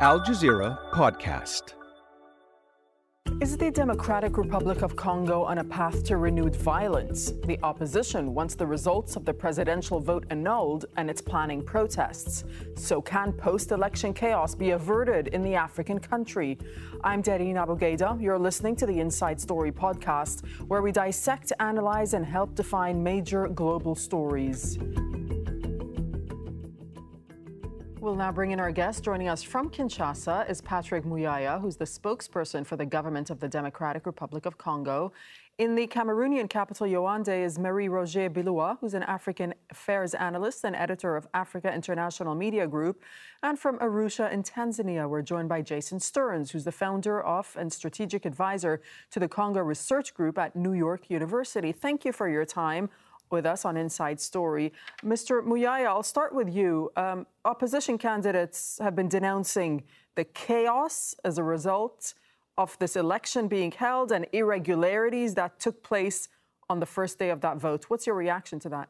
Al Jazeera Podcast. Is the Democratic Republic of Congo on a path to renewed violence? The opposition wants the results of the presidential vote annulled and it's planning protests. So, can post election chaos be averted in the African country? I'm Dareen Abughaida. You're listening to the Inside Story podcast, where we dissect, analyze, and help define major global stories. We'll now bring in our guest. Joining us from Kinshasa is Patrick Muyaya, who's the spokesperson for the government of the Democratic Republic of Congo. In the Cameroonian capital, Yaoundé, is Marie Roger Biloa, who's an African affairs analyst and editor of Africa International Media Group. And from Arusha in Tanzania, we're joined by Jason Stearns, who's the founder of and strategic advisor to the Congo Research Group at New York University. Thank you for your time with us on Inside Story. Mr. Muyaya, I'll start with you. Um, opposition candidates have been denouncing the chaos as a result of this election being held and irregularities that took place on the first day of that vote. What's your reaction to that?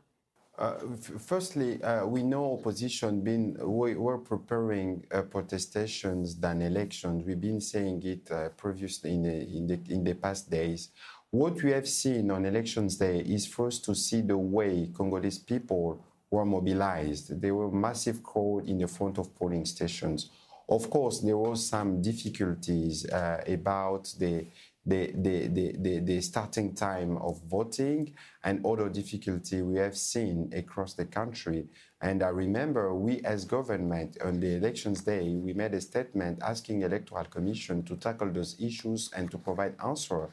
Uh, firstly, uh, we know opposition been we, are preparing uh, protestations than elections. We've been saying it uh, previously in the, in the in the past days. What we have seen on elections day is first to see the way Congolese people were mobilized. There were massive crowd in the front of polling stations. Of course, there were some difficulties uh, about the the, the, the, the, starting time of voting and other difficulty we have seen across the country. And I remember we as government on the elections day, we made a statement asking electoral commission to tackle those issues and to provide answer.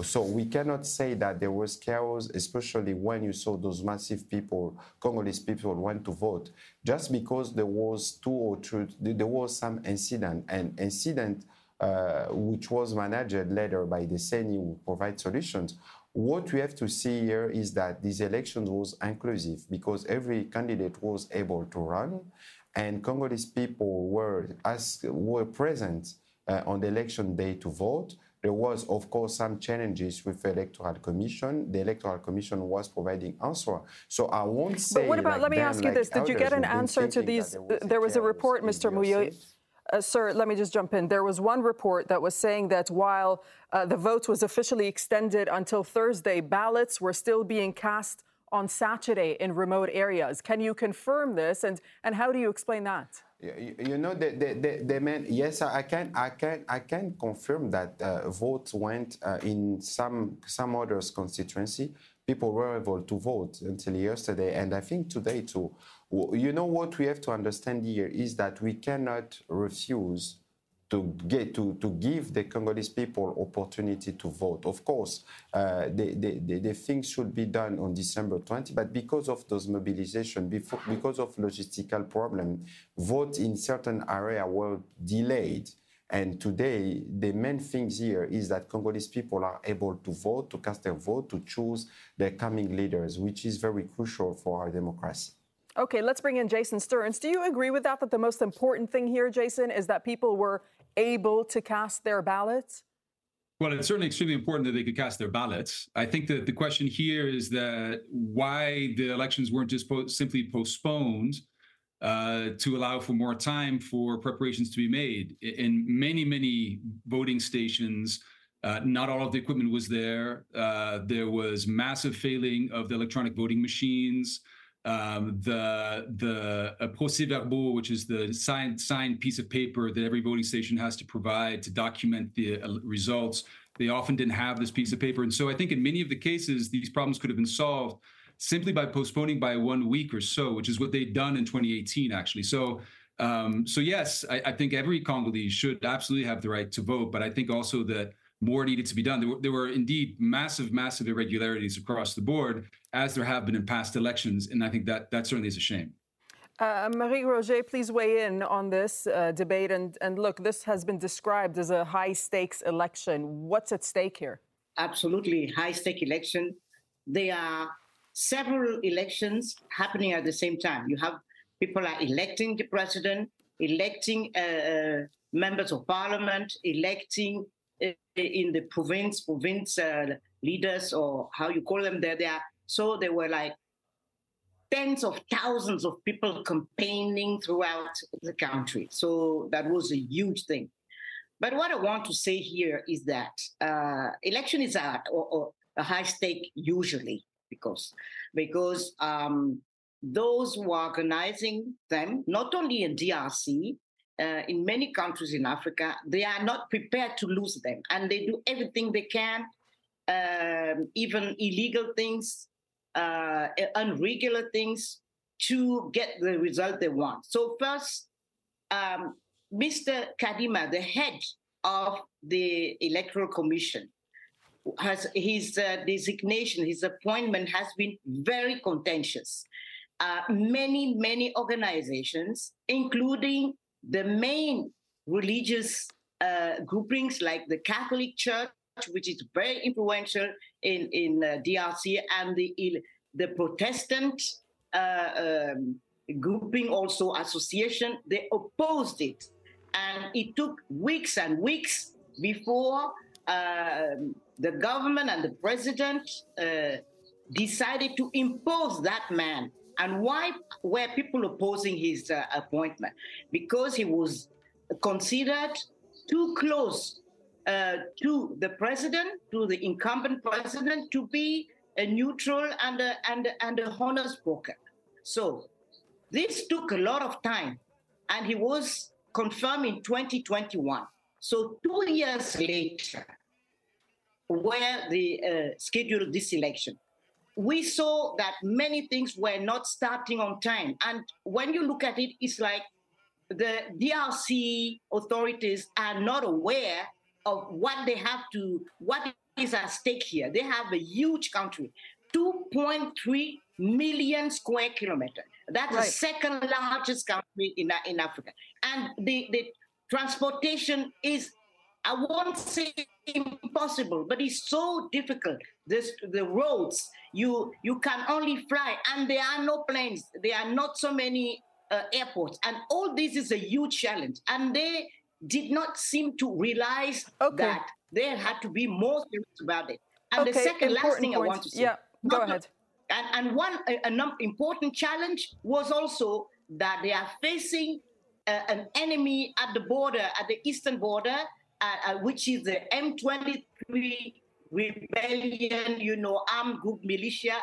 So we cannot say that there was chaos, especially when you saw those massive people, Congolese people went to vote, just because there was two or three, there was some incident and incident uh, which was managed later by the CENI who provide solutions. What we have to see here is that this election was inclusive because every candidate was able to run and Congolese people were, as, were present uh, on the election day to vote. There was, of course, some challenges with the Electoral Commission. The Electoral Commission was providing answer. So I won't say. But what about? Like let me them, ask you like this: Did you get an answer to these? There was, there was a report, Mr. Muyo. Uh, sir, let me just jump in. There was one report that was saying that while uh, the vote was officially extended until Thursday, ballots were still being cast on Saturday in remote areas. Can you confirm this, and, and how do you explain that? You, know, the, the, the, the man, yes, I can, I can, I can confirm that uh, votes went uh, in some some others constituency. People were able to vote until yesterday, and I think today too. You know what we have to understand here is that we cannot refuse to get to, to give the Congolese people opportunity to vote. Of course, uh, the, the, the, things should be done on December 20, but because of those mobilization, before, because of logistical problem, vote in certain area were delayed. And today, the main thing here is that Congolese people are able to vote, to cast their vote, to choose their coming leaders, which is very crucial for our democracy. Okay, let's bring in Jason Stearns. Do you agree with that? That the most important thing here, Jason, is that people were able to cast their ballots? Well, it's certainly extremely important that they could cast their ballots. I think that the question here is that why the elections weren't just po- simply postponed uh, to allow for more time for preparations to be made. In many, many voting stations, uh, not all of the equipment was there. Uh, there was massive failing of the electronic voting machines um, the the a procès verbal, which is the signed signed piece of paper that every voting station has to provide to document the uh, results. They often didn't have this piece of paper, and so I think in many of the cases these problems could have been solved simply by postponing by one week or so, which is what they'd done in 2018 actually. So. Um, so yes, I, I think every Congolese should absolutely have the right to vote, but I think also that more needed to be done. There were, there were, indeed massive, massive irregularities across the board, as there have been in past elections, and I think that that certainly is a shame. Uh, Marie Roger, please weigh in on this uh, debate. And, and look, this has been described as a high stakes election. What's at stake here? Absolutely, high stake election. There are several elections happening at the same time. You have people are electing the president, electing uh, uh members of parliament, electing in the province, province uh, leaders or how you call them there, they are so there were like tens of thousands of people campaigning throughout the country. So that was a huge thing. But what I want to say here is that uh, election is a, or, a high stake usually because because um, those who are organizing them, not only in DRC, uh, in many countries in Africa, they are not prepared to lose them, and they do everything they can, um, even illegal things, uh, unregular things, to get the result they want. So first, um, Mr. Kadima, the head of the Electoral Commission, has his uh, designation, his appointment has been very contentious. Uh, many, many organizations, including the main religious uh, groupings like the Catholic Church, which is very influential in in uh, DRC, and the the Protestant uh, um, grouping, also association, they opposed it, and it took weeks and weeks before um, the government and the president uh, decided to impose that man and why were people opposing his uh, appointment? Because he was considered too close uh, to the president, to the incumbent president, to be a neutral and a, and, and a honest broker. So this took a lot of time, and he was confirmed in 2021. So two years later, where the uh, scheduled this election we saw that many things were not starting on time. And when you look at it, it's like the DRC authorities are not aware of what they have to, what is at stake here. They have a huge country, 2.3 million square kilometers. That's right. the second largest country in, in Africa. And the, the transportation is I won't say impossible, but it's so difficult. This the roads you you can only fly, and there are no planes. There are not so many uh, airports, and all this is a huge challenge. And they did not seem to realize okay. that there had to be more serious about it. And okay, the second last thing point. I want to say, yeah, go ahead. And, and one an important challenge was also that they are facing uh, an enemy at the border, at the eastern border, uh, uh, which is the M23 rebellion, you know, armed group militia,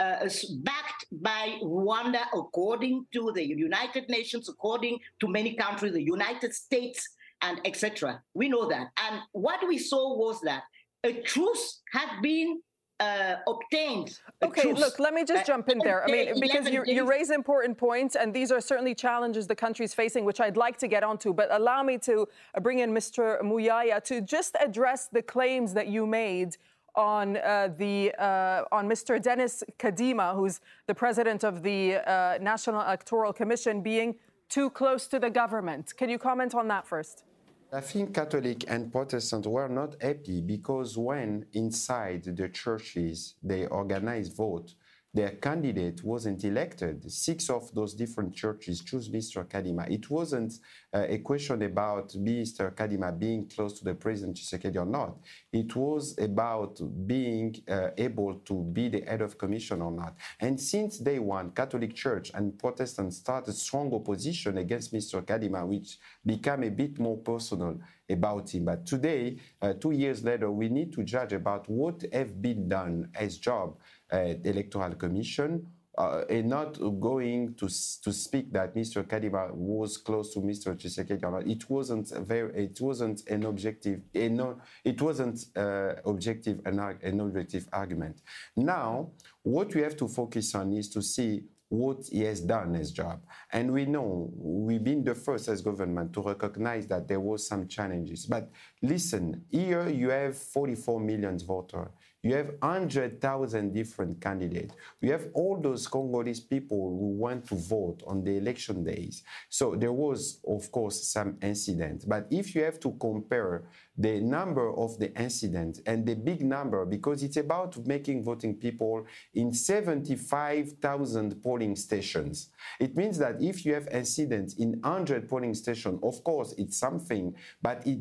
uh, backed by Rwanda, according to the United Nations, according to many countries, the United States, and etc. We know that. And what we saw was that a truce had been uh, obtained. Okay, truce. look, let me just uh, jump in there. I mean, because you, you raise important points, and these are certainly challenges the country is facing, which I'd like to get onto. But allow me to uh, bring in Mr. Muyaya to just address the claims that you made on uh, the uh, on Mr. Denis Kadima, who's the president of the uh, National Electoral Commission, being too close to the government. Can you comment on that first? I think Catholic and Protestant were not happy because when inside the churches they organized vote, their candidate wasn't elected. Six of those different churches chose Mr. Kadima. It wasn't uh, a question about Mr. Kadima being close to the President Tshisekedi or not. It was about being uh, able to be the head of commission or not. And since day one, Catholic Church and Protestants started strong opposition against Mr. Kadima, which became a bit more personal about him. But today, uh, two years later, we need to judge about what have been done as job electoral commission uh, and not going to to speak that Mr. Kadima was close to Mr. Tshisekedi. It wasn't very. It wasn't an objective. A it wasn't uh, objective an, an objective argument. Now, what we have to focus on is to see what he has done his job. And we know we've been the first as government to recognize that there was some challenges. But listen, here you have 44 million voters. You have 100,000 different candidates. You have all those Congolese people who want to vote on the election days. So there was, of course, some incident. But if you have to compare the number of the incidents and the big number, because it's about making voting people in 75,000 polling stations. It means that if you have incidents in 100 polling stations, of course, it's something, but it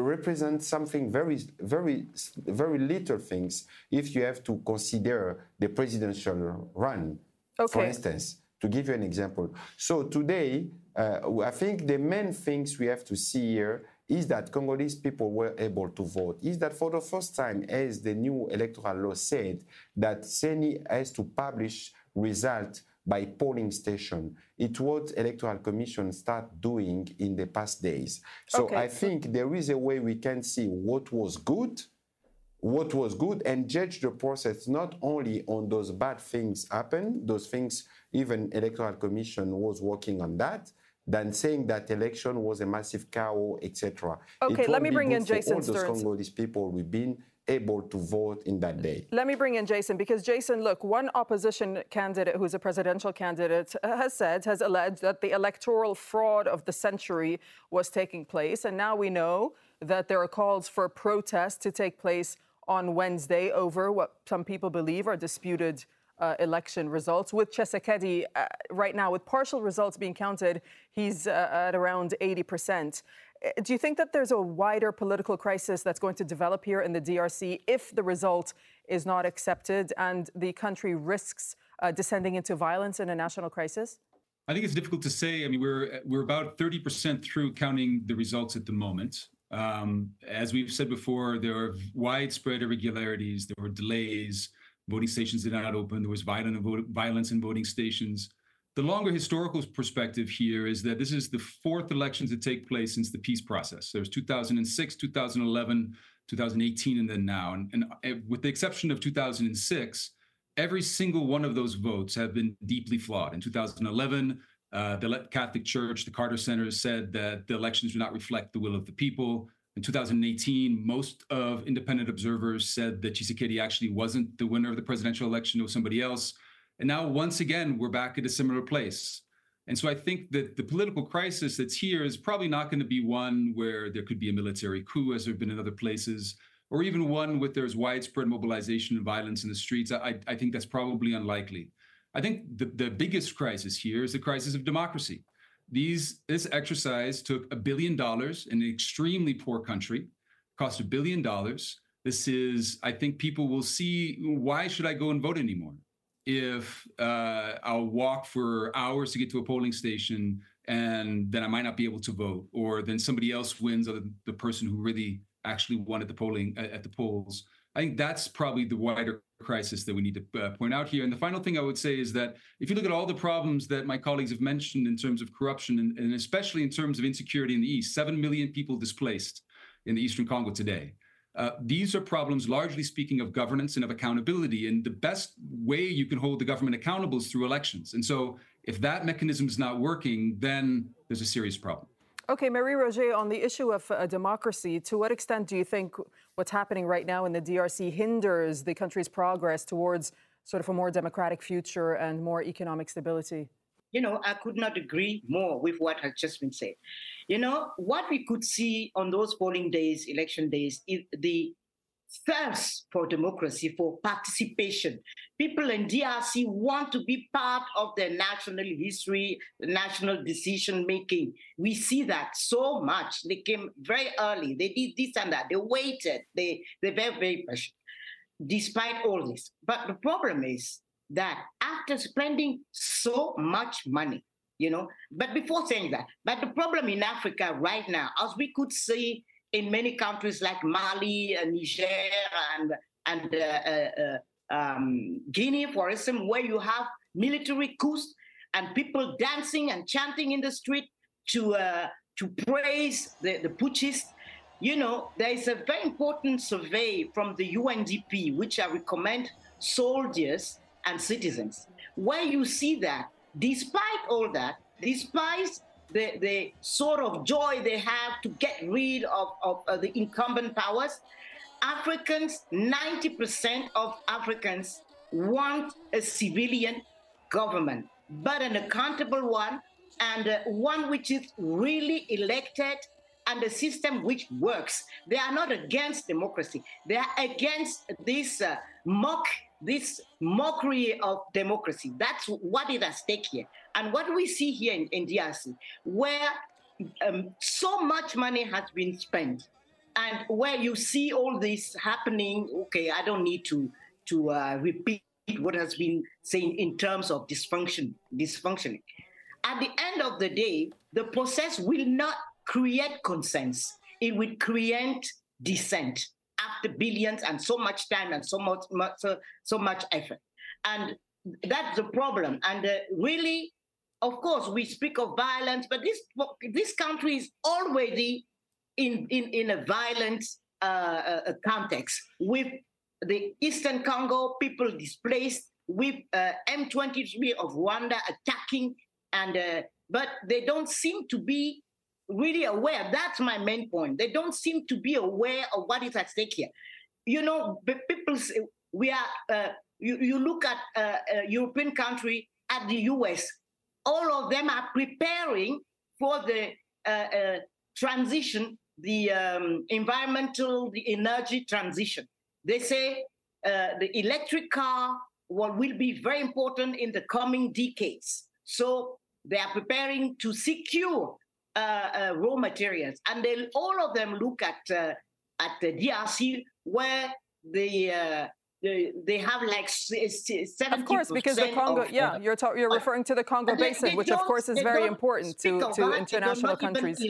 represents something very, very, very little things if you have to consider the presidential run. Okay. For instance, to give you an example. So today, uh, I think the main things we have to see here is that Congolese people were able to vote, is that for the first time, as the new electoral law said, that CENI has to publish results by polling station. It what electoral commission start doing in the past days. So okay. I think there is a way we can see what was good, what was good, and judge the process not only on those bad things happen, those things even electoral commission was working on that, than saying that election was a massive cow, etc. Okay, let me bring in Jason all Stearns. those Congolese people we've been able to vote in that day. Let me bring in Jason because Jason, look, one opposition candidate who's a presidential candidate has said, has alleged that the electoral fraud of the century was taking place. And now we know that there are calls for protests to take place on Wednesday over what some people believe are disputed uh, election results. With Tshisekedi, uh, right now, with partial results being counted, he's uh, at around 80%. Uh, do you think that there's a wider political crisis that's going to develop here in the DRC if the result is not accepted and the country risks uh, descending into violence and a national crisis? I think it's difficult to say. I mean, we're we're about 30% through counting the results at the moment. Um, as we've said before, there are widespread irregularities. There were delays. Voting stations did not open. There was violent violence in voting stations. The longer historical perspective here is that this is the fourth election to take place since the peace process. There was 2006, 2011, 2018, and then now. And, and eh, with the exception of 2006, every single one of those votes have been deeply flawed. In 2011, uh, the Catholic Church, the Carter Center said that the elections do not reflect the will of the people. In 2018, most of independent observers said that Tshisekedi actually wasn't the winner of the presidential election, it was somebody else. And now, once again, we're back at a similar place. And so I think that the political crisis that's here is probably not going to be one where there could be a military coup, as there have been in other places, or even one with there's widespread mobilization and violence in the streets. I, I think that's probably unlikely. I think the, the biggest crisis here is the crisis of democracy. These this exercise took a billion dollars in an extremely poor country, cost a billion dollars. This is, I think people will see why should I go and vote anymore? If uh, I'll walk for hours to get to a polling station and then I might not be able to vote, or then somebody else wins, or the, the person who really actually at the polling at, at, the polls. I think that's probably the wider crisis that we need to uh, point out here. And the final thing I would say is that if you look at all the problems that my colleagues have mentioned in terms of corruption and, and especially in terms of insecurity in the East, seven million people displaced in the Eastern Congo today. Uh, these are problems, largely speaking, of governance and of accountability. And the best way you can hold the government accountable is through elections. And so, if that mechanism is not working, then there's a serious problem. Okay, Marie Roger, on the issue of uh, democracy, to what extent do you think what's happening right now in the DRC hinders the country's progress towards sort of a more democratic future and more economic stability? You know, I could not agree more with what has just been said. You know, what we could see on those polling days, election days, is the thirst for democracy, for participation. People in DRC want to be part of their national history, national decision making. We see that so much. They came very early. They did this and that. They waited. They they're very very patient, despite all this. But the problem is that after spending so much money, you know. But before saying that, but the problem in Africa right now, as we could see in many countries like Mali, and Niger, and and uh, uh, uh, um, Guinea, for instance, where you have military coups and people dancing and chanting in the street to uh, to praise the, the putschists. You know, there is a very important survey from the UNDP, which I recommend soldiers and citizens, where you see that despite all that, despite the, the sort of joy they have to get rid of, of uh, the incumbent powers, Africans, 90% of Africans want a civilian government, but an accountable one and uh, one which is really elected and a system which works. They are not against democracy. They are against this uh, mock this mockery of democracy. That's what is at stake here. And what we see here in, in DRC, where um, so much money has been spent, and where you see all this happening, okay, I don't need to, to uh, repeat what has been saying in terms of dysfunction, dysfunctioning. At the end of the day, the process will not create consensus. It will create dissent after billions and so much time and so much, much so, so much effort. And that's the problem. And uh, really, of course, we speak of violence, but this this country is already in in, in a violent uh, uh, context with the Eastern Congo people displaced, with uh, M23 of Rwanda attacking, and uh, but they don't seem to be really aware. That's my main point. They don't seem to be aware of what is at stake here. You know, people we are. Uh, you, you look at uh, a European country, at the US, all of them are preparing for the uh, uh, transition, the um, environmental, the energy transition. They say uh, the electric car will, will be very important in the coming decades. So they are preparing to secure uh, uh, raw materials, and they all of them look at uh, at the DRC where the they, they have like 70 Of course, because the Congo, of, yeah, you're ta- you're referring to the Congo Basin, which of course is very important to, to international countries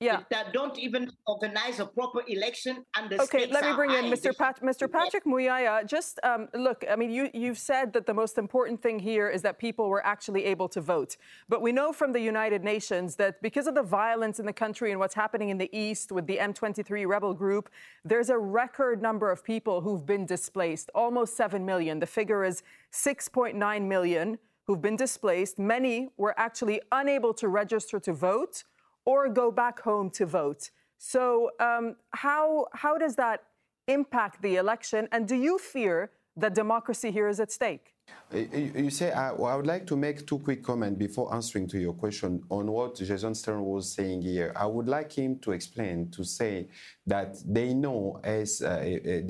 yeah. that don't even organize a proper election and the okay let me bring in mr Pat- mr patrick muyaya. Just um, look i mean you, you've said that the most important thing here is that people were actually able to vote. But we know from the united nations that because of the violence in the country and what's happening in the east with the m23 rebel group there's a record number of people who've been displaced almost 7 million. The figure is 6.9 million who've been displaced. Many were actually unable to register to vote or go back home to vote. So, um, how, how does that impact the election? And do you fear that democracy here is at stake? You say, I, well, I would like to make two quick comments before answering to your question on what Jason Stern was saying here. I would like him to explain, to say that they know as uh,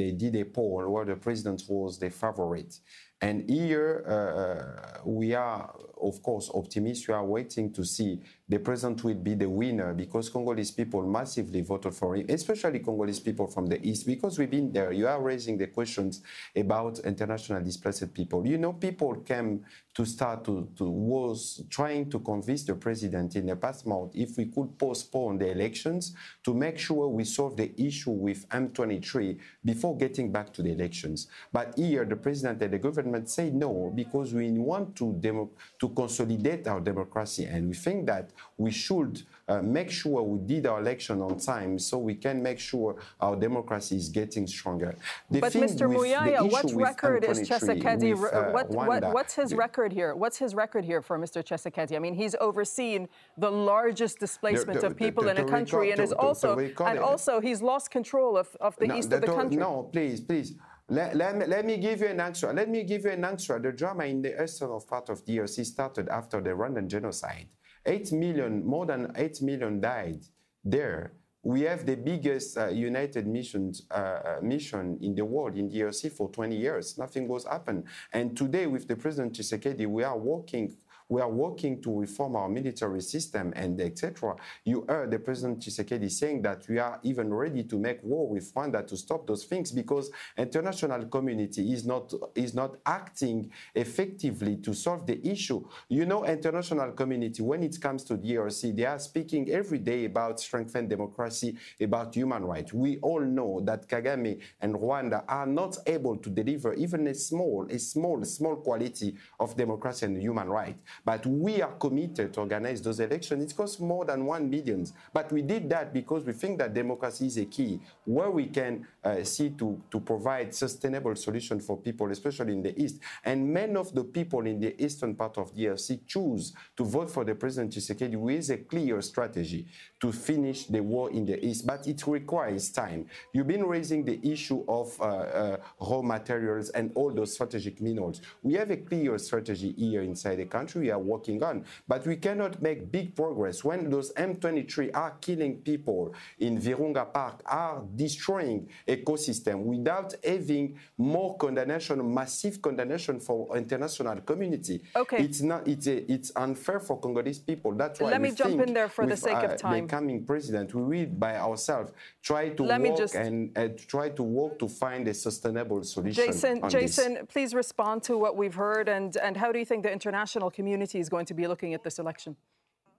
they did a poll where the president was the favorite. And here uh, uh, we are, of course, optimistic. We are waiting to see the president will be the winner because Congolese people massively voted for him, especially Congolese people from the east, because we've been there. You are raising the questions about international displaced people. You know, people came to start to, to was trying to convince the president in the past month if we could postpone the elections to make sure we solve the issue with M23 before getting back to the elections. But here, the president and the government say no because we want to demo, to consolidate our democracy, and we think that we should uh, make sure we did our election on time so we can make sure our democracy is getting stronger. The but Mr. Muyaya, what record is Tshisekedi? Uh, what, what, what's his record here? What's his record here for Mr. Tshisekedi? I mean, he's overseen the largest displacement the, the, of people the, in a country, and is also and also he's lost control of, of the no, east of the country. No, please, please. Let, let, me, let me give you an answer. Let me give you an answer. The drama in the eastern part of DRC started after the Rwandan genocide. 8 million, more than 8 million died there. We have the biggest uh, United Missions uh, uh mission in the world in DRC for 20 years. Nothing was happened. And today, with the President Tshisekedi, we are working we are working to reform our military system and etc. You heard the President Tshisekedi saying that we are even ready to make war with Rwanda to stop those things because international community is not is not acting effectively to solve the issue. You know, international community when it comes to DRC, they are speaking every day about strengthened democracy, about human rights. We all know that Kagame and Rwanda are not able to deliver even a small, a small, small quality of democracy and human rights. But we are committed to organize those elections. It costs more than one billion. But we did that because we think that democracy is a key where we can uh, see to, to provide sustainable solution for people, especially in the East. And many of the people in the eastern part of DRC choose to vote for the President Tshisekedi with a clear strategy to finish the war in the East. But it requires time. You've been raising the issue of uh, uh, raw materials and all those strategic minerals. We have a clear strategy here inside the country we are working on. But we cannot make big progress when those M23 are killing people in Virunga Park, are destroying ecosystem without having more condemnation, massive condemnation for international community. Okay. It's not. It's a, it's unfair for Congolese people. That's why Let me jump in there for the sake of uh, time. Becoming president, we will by ourselves try to Let work just- and uh, try to work to find a sustainable solution. Jason, on Jason, this. please respond to what we've heard, and, and how do you think the international community is going to be looking at this election?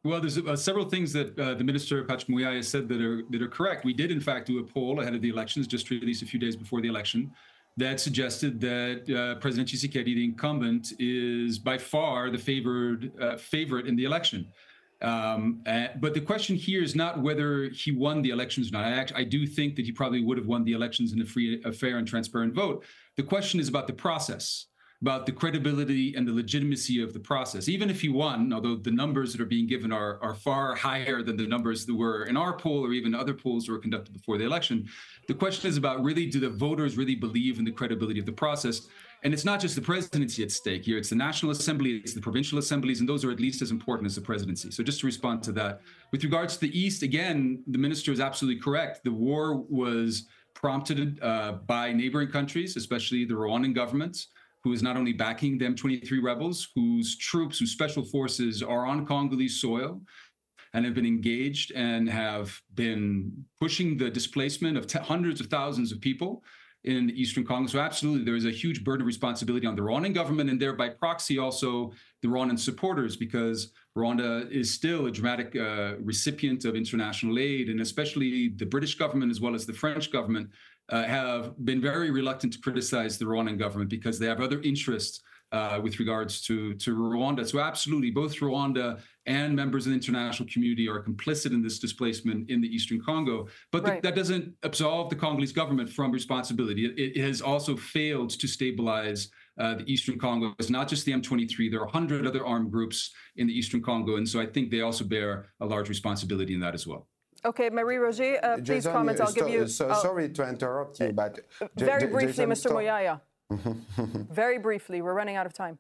Well, there's uh, several things that uh, the minister Patrick Muyaya said that are that are correct. We did, in fact, do a poll ahead of the elections, just released a few days before the election, that suggested that uh, President Tshisekedi, the incumbent, is by far the favored uh, favorite in the election. Um, but the question here is not whether he won the elections or not. I, act- I do think that he probably would have won the elections in a free, a fair, and transparent vote. The question is about the process, about the credibility and the legitimacy of the process. Even if he won, although the numbers that are being given are, are far higher than the numbers that were in our poll or even other polls that were conducted before the election, the question is about really do the voters really believe in the credibility of the process? And it's not just the presidency at stake here, it's the National Assembly, it's the provincial assemblies, and those are at least as important as the presidency. So just to respond to that. With regards to the East, again, the minister is absolutely correct. The war was prompted uh, by neighboring countries, especially the Rwandan government, who is not only backing the M23 rebels, whose troops, whose special forces are on Congolese soil and have been engaged and have been pushing the displacement of t- hundreds of thousands of people in Eastern Congo. So absolutely, there is a huge burden of responsibility on the Rwandan government and thereby proxy also the Rwandan supporters because Rwanda is still a dramatic uh, recipient of international aid and especially the British government as well as the French government uh, have been very reluctant to criticize the Rwandan government because they have other interests uh, with regards to, to Rwanda. So absolutely, both Rwanda and members of the international community are complicit in this displacement in the Eastern Congo. But Right. that doesn't absolve the Congolese government from responsibility. It, it has also failed to stabilize uh, the Eastern Congo. It's not just the M23. There are 100 other armed groups in the Eastern Congo. And so I think they also bear a large responsibility in that as well. Okay, Marie Roger, uh, please Jason, comment. uh, I'll give you. So, I'll- sorry to interrupt you, but very briefly, Jason, Mr. Muyaya. very briefly, we're running out of time.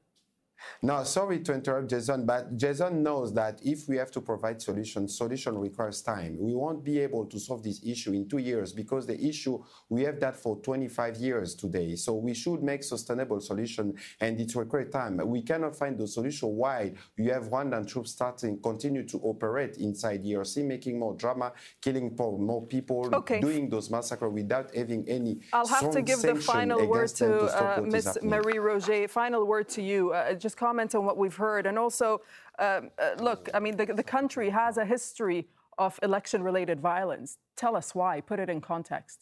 No, sorry to interrupt Jason, but Jason knows that if we have to provide solutions, solution requires time. We won't be able to solve this issue in two years because the issue, we have that for 25 years today. So we should make sustainable solution and it requires time. We cannot find the solution while you have Rwandan troops starting, continue to operate inside DRC, making more drama, killing more people, Okay. doing those massacres without having any I'll have to give the final word to uh, Ms. Marie Roger. Final word to you. Uh, just comment on what we've heard. And also, um, uh, look, I mean, the, the country has a history of election related violence. Tell us why. Put it in context.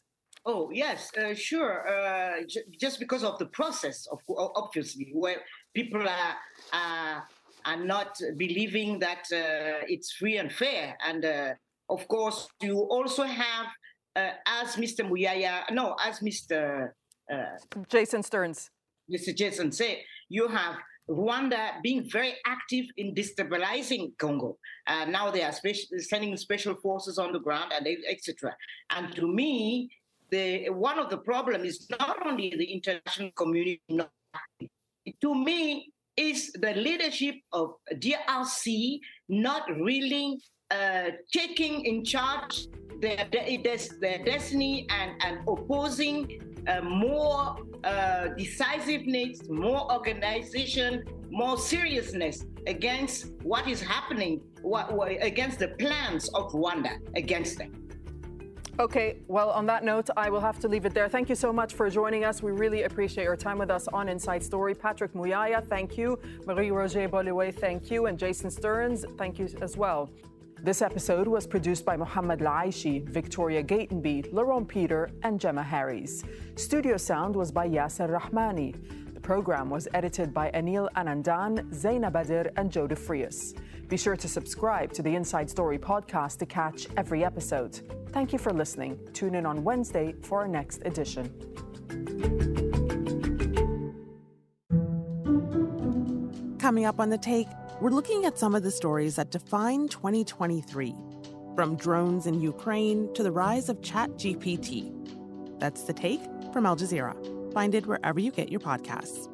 Oh yes, uh, sure. Uh, j- just because of the process, of obviously, where people are are, are not believing that uh, it's free and fair, and uh, of course, you also have, uh, as Mr. Muyaya, no, as Mr. Uh, Jason Stearns. Mr. Jason said, you have Rwanda being very active in destabilizing Congo. Uh, now they are sending special forces on the ground and etc. And to me, the one of the problem is not only the international community not. To me, is the leadership of DRC not really uh, taking in charge their, their destiny and, and opposing uh, more uh, decisiveness, more organization, more seriousness against what is happening, what, what, against the plans of Rwanda against them. Okay, well, on that note, I will have to leave it there. Thank you so much for joining us. We really appreciate your time with us on Inside Story. Patrick Muyaya, thank you. Marie Roger Biloa, thank you. And Jason Stearns, thank you as well. This episode was produced by Mohammed Laishi, Victoria Gatenby, Laurent Peter, and Gemma Harries. Studio sound was by Yasser Rahmani. The program was edited by Anil Anandan, Zaina Badir, and Joe DeFrias. Be sure to subscribe to the Inside Story podcast to catch every episode. Thank you for listening. Tune in on Wednesday for our next edition. Coming up on The Take, we're looking at some of the stories that define 2023, from drones in Ukraine to the rise of ChatGPT. That's The Take from Al Jazeera. Find it wherever you get your podcasts.